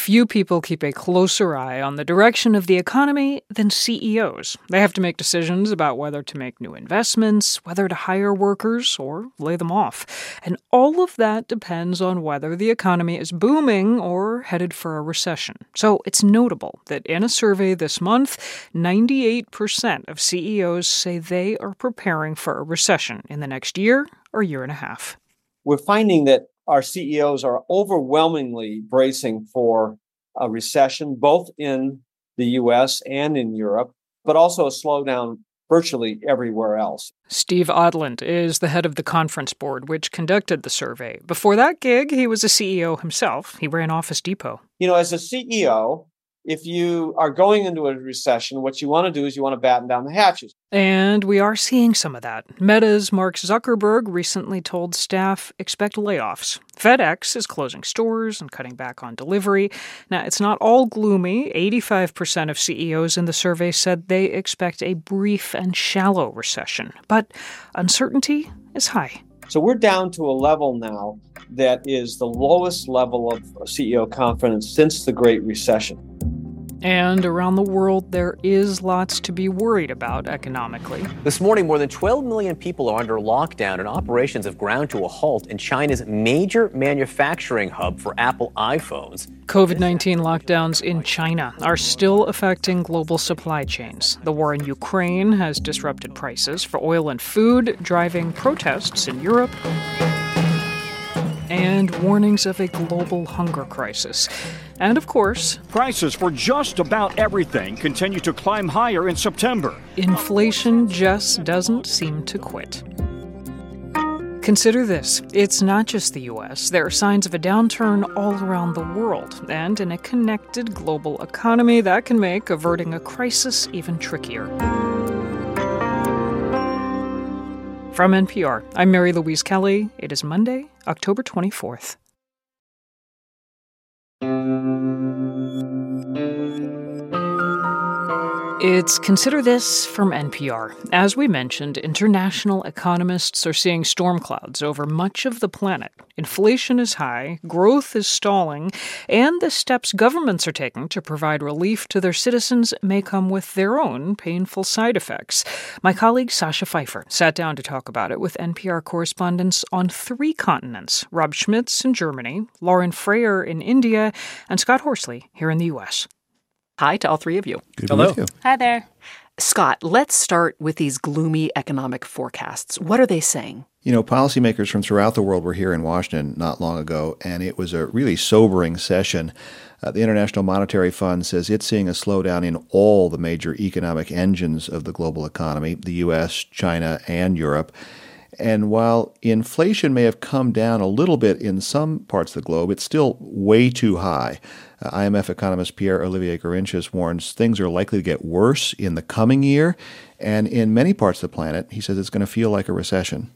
few people keep a closer eye on the direction of the economy than CEOs. They have to make decisions about whether to make new investments, whether to hire workers, or lay them off. And all of that depends on whether the economy is booming or headed for a recession. So it's notable that in a survey this month, 98% of CEOs say they are preparing for a recession in the next year or year and a half. We're finding that our CEOs are overwhelmingly bracing for a recession, both in the US and in Europe, but also a slowdown virtually everywhere else. Steve Odland is the head of the conference board which conducted the survey. Before that gig, he was a CEO himself. He ran Office Depot. You know, as a CEO, if you are going into a recession, what you want to do is you want to batten down the hatches. And we are seeing some of that. Meta's Mark Zuckerberg recently told staff expect layoffs. FedEx is closing stores and cutting back on delivery. Now, it's not all gloomy. 85% of CEOs in the survey said they expect a brief and shallow recession, but uncertainty is high. So we're down to a level now that is the lowest level of CEO confidence since the Great Recession. And around the world, there is lots to be worried about economically. This morning, more than 12 million people are under lockdown, and operations have ground to a halt in China's major manufacturing hub for Apple iPhones. COVID 19 lockdowns in China are still affecting global supply chains. The war in Ukraine has disrupted prices for oil and food, driving protests in Europe and warnings of a global hunger crisis. And of course, prices for just about everything continue to climb higher in September. Inflation just doesn't seem to quit. Consider this it's not just the US. There are signs of a downturn all around the world, and in a connected global economy, that can make averting a crisis even trickier. From NPR, I'm Mary Louise Kelly. It is Monday, October 24th. It's Consider This from NPR. As we mentioned, international economists are seeing storm clouds over much of the planet. Inflation is high, growth is stalling, and the steps governments are taking to provide relief to their citizens may come with their own painful side effects. My colleague Sasha Pfeiffer sat down to talk about it with NPR correspondents on three continents Rob Schmitz in Germany, Lauren Frayer in India, and Scott Horsley here in the U.S. Hi to all three of you. Good Hello. You. Hi there. Scott, let's start with these gloomy economic forecasts. What are they saying? You know, policymakers from throughout the world were here in Washington not long ago, and it was a really sobering session. Uh, the International Monetary Fund says it's seeing a slowdown in all the major economic engines of the global economy the U.S., China, and Europe. And while inflation may have come down a little bit in some parts of the globe, it's still way too high. Uh, IMF economist Pierre Olivier Gourinchas warns things are likely to get worse in the coming year. And in many parts of the planet, he says it's going to feel like a recession.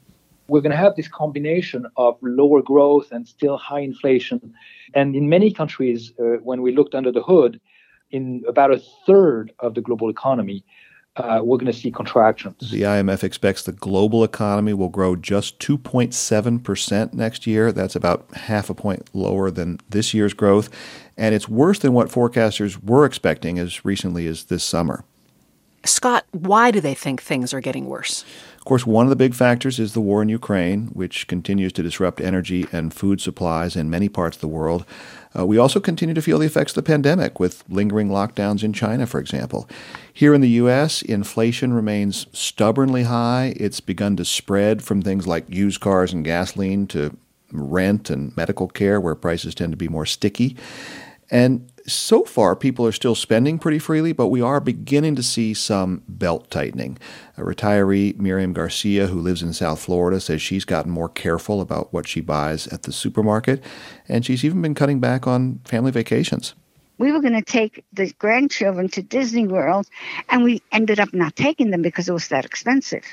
We're going to have this combination of lower growth and still high inflation. And in many countries, uh, when we looked under the hood, in about a third of the global economy, uh, we're going to see contractions. The IMF expects the global economy will grow just 2.7% next year. That's about half a point lower than this year's growth. And it's worse than what forecasters were expecting as recently as this summer. Scott, why do they think things are getting worse? Of course, one of the big factors is the war in Ukraine, which continues to disrupt energy and food supplies in many parts of the world. Uh, we also continue to feel the effects of the pandemic with lingering lockdowns in China, for example. Here in the U.S., inflation remains stubbornly high. It's begun to spread from things like used cars and gasoline to rent and medical care, where prices tend to be more sticky. And so far, people are still spending pretty freely, but we are beginning to see some belt tightening. A retiree, Miriam Garcia, who lives in South Florida, says she's gotten more careful about what she buys at the supermarket, and she's even been cutting back on family vacations. We were going to take the grandchildren to Disney World, and we ended up not taking them because it was that expensive.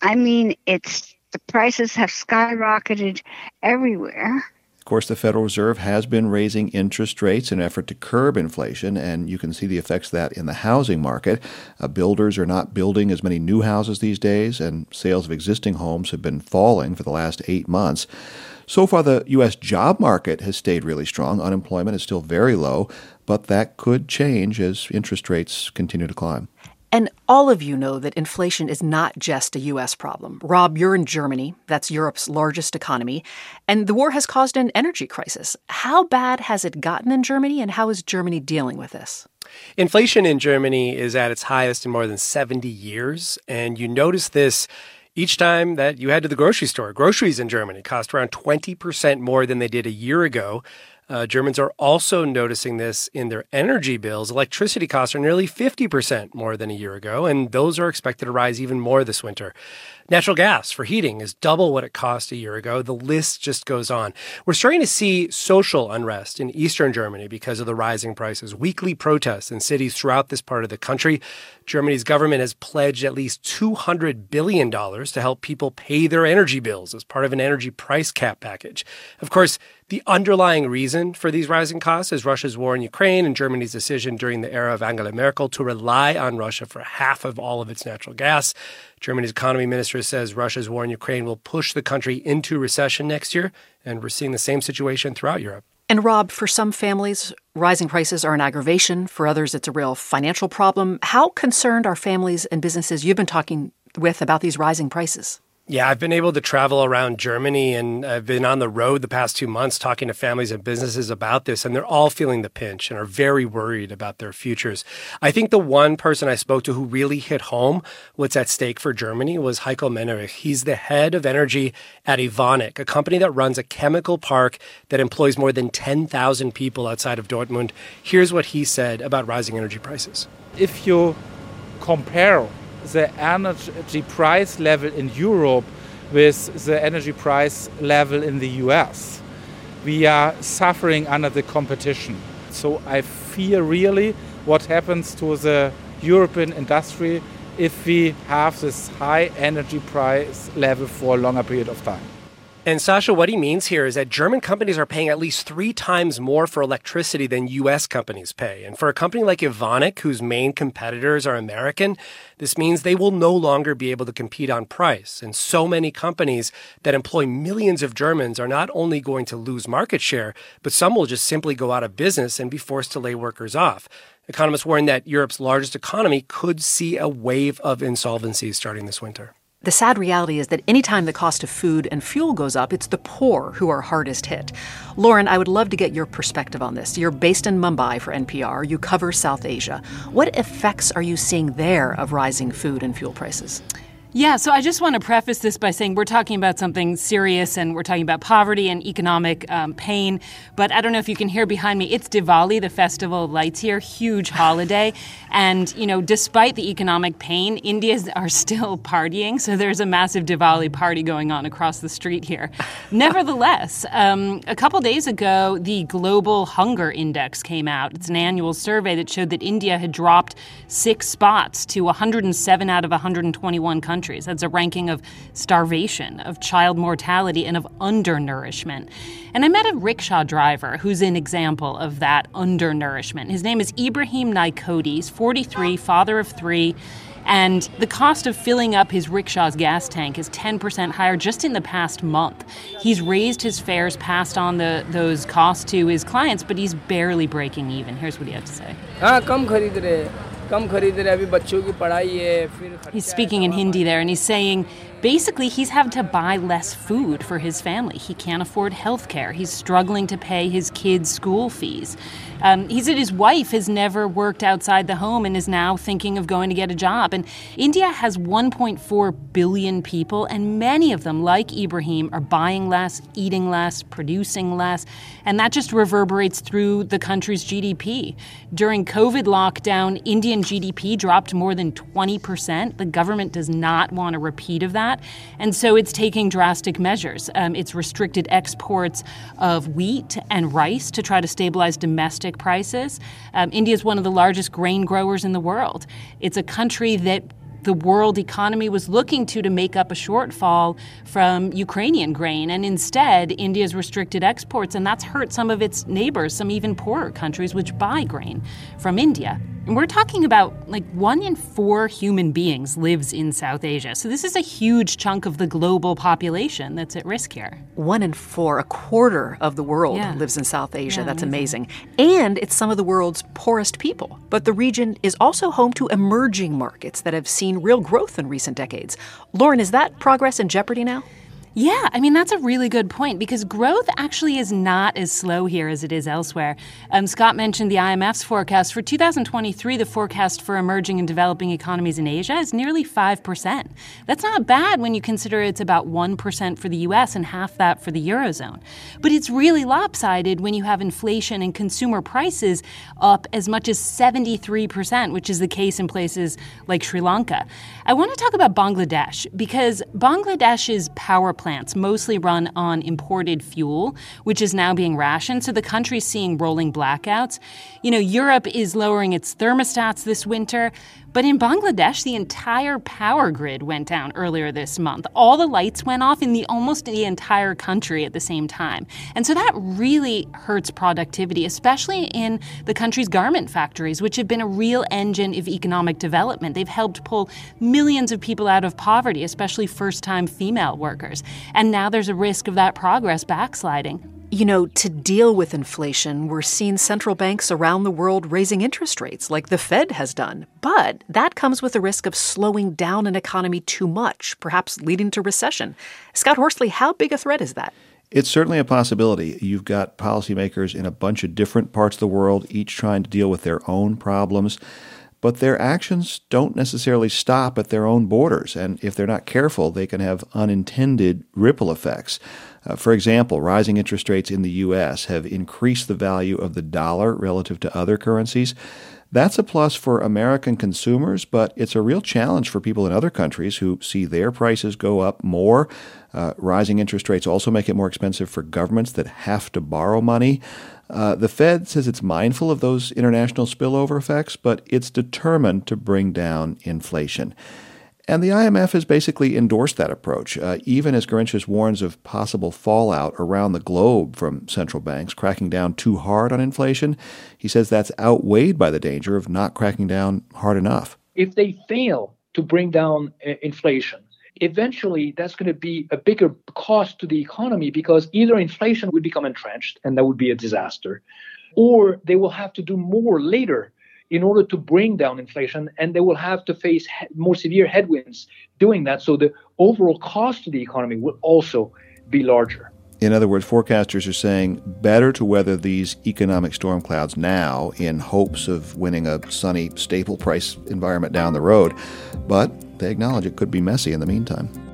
I mean, it's the prices have skyrocketed everywhere course, the Federal Reserve has been raising interest rates in an effort to curb inflation, and you can see the effects of that in the housing market. Uh, builders are not building as many new houses these days, and sales of existing homes have been falling for the last eight months. So far, the U.S. job market has stayed really strong. Unemployment is still very low, but that could change as interest rates continue to climb. And all of you know that inflation is not just a U.S. problem. Rob, you're in Germany. That's Europe's largest economy. And the war has caused an energy crisis. How bad has it gotten in Germany, and how is Germany dealing with this? Inflation in Germany is at its highest in more than 70 years. And you notice this each time that you head to the grocery store. Groceries in Germany cost around 20% more than they did a year ago. Uh, Germans are also noticing this in their energy bills. Electricity costs are nearly 50% more than a year ago, and those are expected to rise even more this winter. Natural gas for heating is double what it cost a year ago. The list just goes on. We're starting to see social unrest in eastern Germany because of the rising prices, weekly protests in cities throughout this part of the country. Germany's government has pledged at least $200 billion to help people pay their energy bills as part of an energy price cap package. Of course, the underlying reason for these rising costs is Russia's war in Ukraine and Germany's decision during the era of Angela Merkel to rely on Russia for half of all of its natural gas. Germany's economy minister says Russia's war in Ukraine will push the country into recession next year, and we're seeing the same situation throughout Europe. And Rob, for some families, rising prices are an aggravation. For others, it's a real financial problem. How concerned are families and businesses you've been talking with about these rising prices? Yeah, I've been able to travel around Germany and I've been on the road the past two months talking to families and businesses about this, and they're all feeling the pinch and are very worried about their futures. I think the one person I spoke to who really hit home what's at stake for Germany was Heiko Mennerich. He's the head of energy at Evonik, a company that runs a chemical park that employs more than 10,000 people outside of Dortmund. Here's what he said about rising energy prices. If you compare the energy price level in Europe with the energy price level in the US. We are suffering under the competition. So I fear really what happens to the European industry if we have this high energy price level for a longer period of time. And Sasha, what he means here is that German companies are paying at least three times more for electricity than U.S. companies pay. And for a company like Evonik, whose main competitors are American, this means they will no longer be able to compete on price. And so many companies that employ millions of Germans are not only going to lose market share, but some will just simply go out of business and be forced to lay workers off. Economists warn that Europe's largest economy could see a wave of insolvencies starting this winter. The sad reality is that anytime the cost of food and fuel goes up, it's the poor who are hardest hit. Lauren, I would love to get your perspective on this. You're based in Mumbai for NPR, you cover South Asia. What effects are you seeing there of rising food and fuel prices? Yeah, so I just want to preface this by saying we're talking about something serious and we're talking about poverty and economic um, pain. But I don't know if you can hear behind me, it's Diwali, the festival of lights here, huge holiday. And, you know, despite the economic pain, Indians are still partying. So there's a massive Diwali party going on across the street here. Nevertheless, um, a couple days ago, the Global Hunger Index came out. It's an annual survey that showed that India had dropped six spots to 107 out of 121 countries countries. That's a ranking of starvation, of child mortality, and of undernourishment. And I met a rickshaw driver who's an example of that undernourishment. His name is Ibrahim Naikodi. He's 43, father of three. And the cost of filling up his rickshaw's gas tank is 10% higher just in the past month. He's raised his fares, passed on the, those costs to his clients, but he's barely breaking even. Here's what he had to say. He's speaking in Hindi there, and he's saying basically he's having to buy less food for his family. He can't afford health care. He's struggling to pay his kids' school fees. Um, he said his wife has never worked outside the home and is now thinking of going to get a job. And India has 1.4 billion people, and many of them, like Ibrahim, are buying less, eating less, producing less, and that just reverberates through the country's GDP. During COVID lockdown, Indian GDP dropped more than 20%. The government does not want a repeat of that, and so it's taking drastic measures. Um, it's restricted exports of wheat and rice to try to stabilize domestic prices. Um, India is one of the largest grain growers in the world. It's a country that the world economy was looking to to make up a shortfall from Ukrainian grain. And instead, India's restricted exports, and that's hurt some of its neighbors, some even poorer countries which buy grain from India. And we're talking about like one in four human beings lives in South Asia. So this is a huge chunk of the global population that's at risk here. One in four, a quarter of the world Yeah. lives in South Asia. Yeah, That's amazing. And it's some of the world's poorest people. But the region is also home to emerging markets that have seen real growth in recent decades. Lauren, is that progress in jeopardy now? Yeah, I mean, that's a really good point because growth actually is not as slow here as it is elsewhere. Um, Scott mentioned the IMF's forecast. For 2023, the forecast for emerging and developing economies in Asia is nearly 5%. That's not bad when you consider it's about 1% for the US and half that for the Eurozone. But it's really lopsided when you have inflation and consumer prices up as much as 73%, which is the case in places like Sri Lanka. I want to talk about Bangladesh because Bangladesh's power plants mostly run on imported fuel, which is now being rationed. So the country's seeing rolling blackouts. You know, Europe is lowering its thermostats this winter. But in Bangladesh, the entire power grid went down earlier this month. All the lights went off in the almost the entire country at the same time. And so that really hurts productivity, especially in the country's garment factories, which have been a real engine of economic development. They've helped pull millions of people out of poverty, especially first time female workers. And now there's a risk of that progress backsliding. You know, to deal with inflation, we're seeing central banks around the world raising interest rates, like the Fed has done. But that comes with the risk of slowing down an economy too much, perhaps leading to recession. Scott Horsley, how big a threat is that? It's certainly a possibility. You've got policymakers in a bunch of different parts of the world, each trying to deal with their own problems. But their actions don't necessarily stop at their own borders. And if they're not careful, they can have unintended ripple effects. Uh, for example, rising interest rates in the U.S. have increased the value of the dollar relative to other currencies. That's a plus for American consumers, but it's a real challenge for people in other countries who see their prices go up more. Uh, rising interest rates also make it more expensive for governments that have to borrow money. Uh, the Fed says it's mindful of those international spillover effects, but it's determined to bring down inflation. And the IMF has basically endorsed that approach, uh, even as Gourinchas warns of possible fallout around the globe from central banks cracking down too hard on inflation. He says that's outweighed by the danger of not cracking down hard enough. If they fail to bring down uh, inflation, eventually that's going to be a bigger cost to the economy because either inflation would become entrenched and that would be a disaster, or they will have to do more later in order to bring down inflation, and they will have to face more severe headwinds doing that. So the overall cost to the economy will also be larger. In other words, forecasters are saying better to weather these economic storm clouds now in hopes of winning a sunny, staple price environment down the road. But they acknowledge it could be messy in the meantime.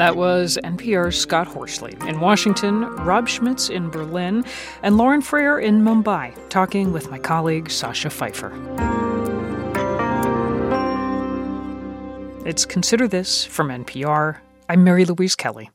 That was NPR's Scott Horsley in Washington, Rob Schmitz in Berlin, and Lauren Frayer in Mumbai, talking with my colleague Sasha Pfeiffer. It's Consider This from NPR. I'm Mary Louise Kelly.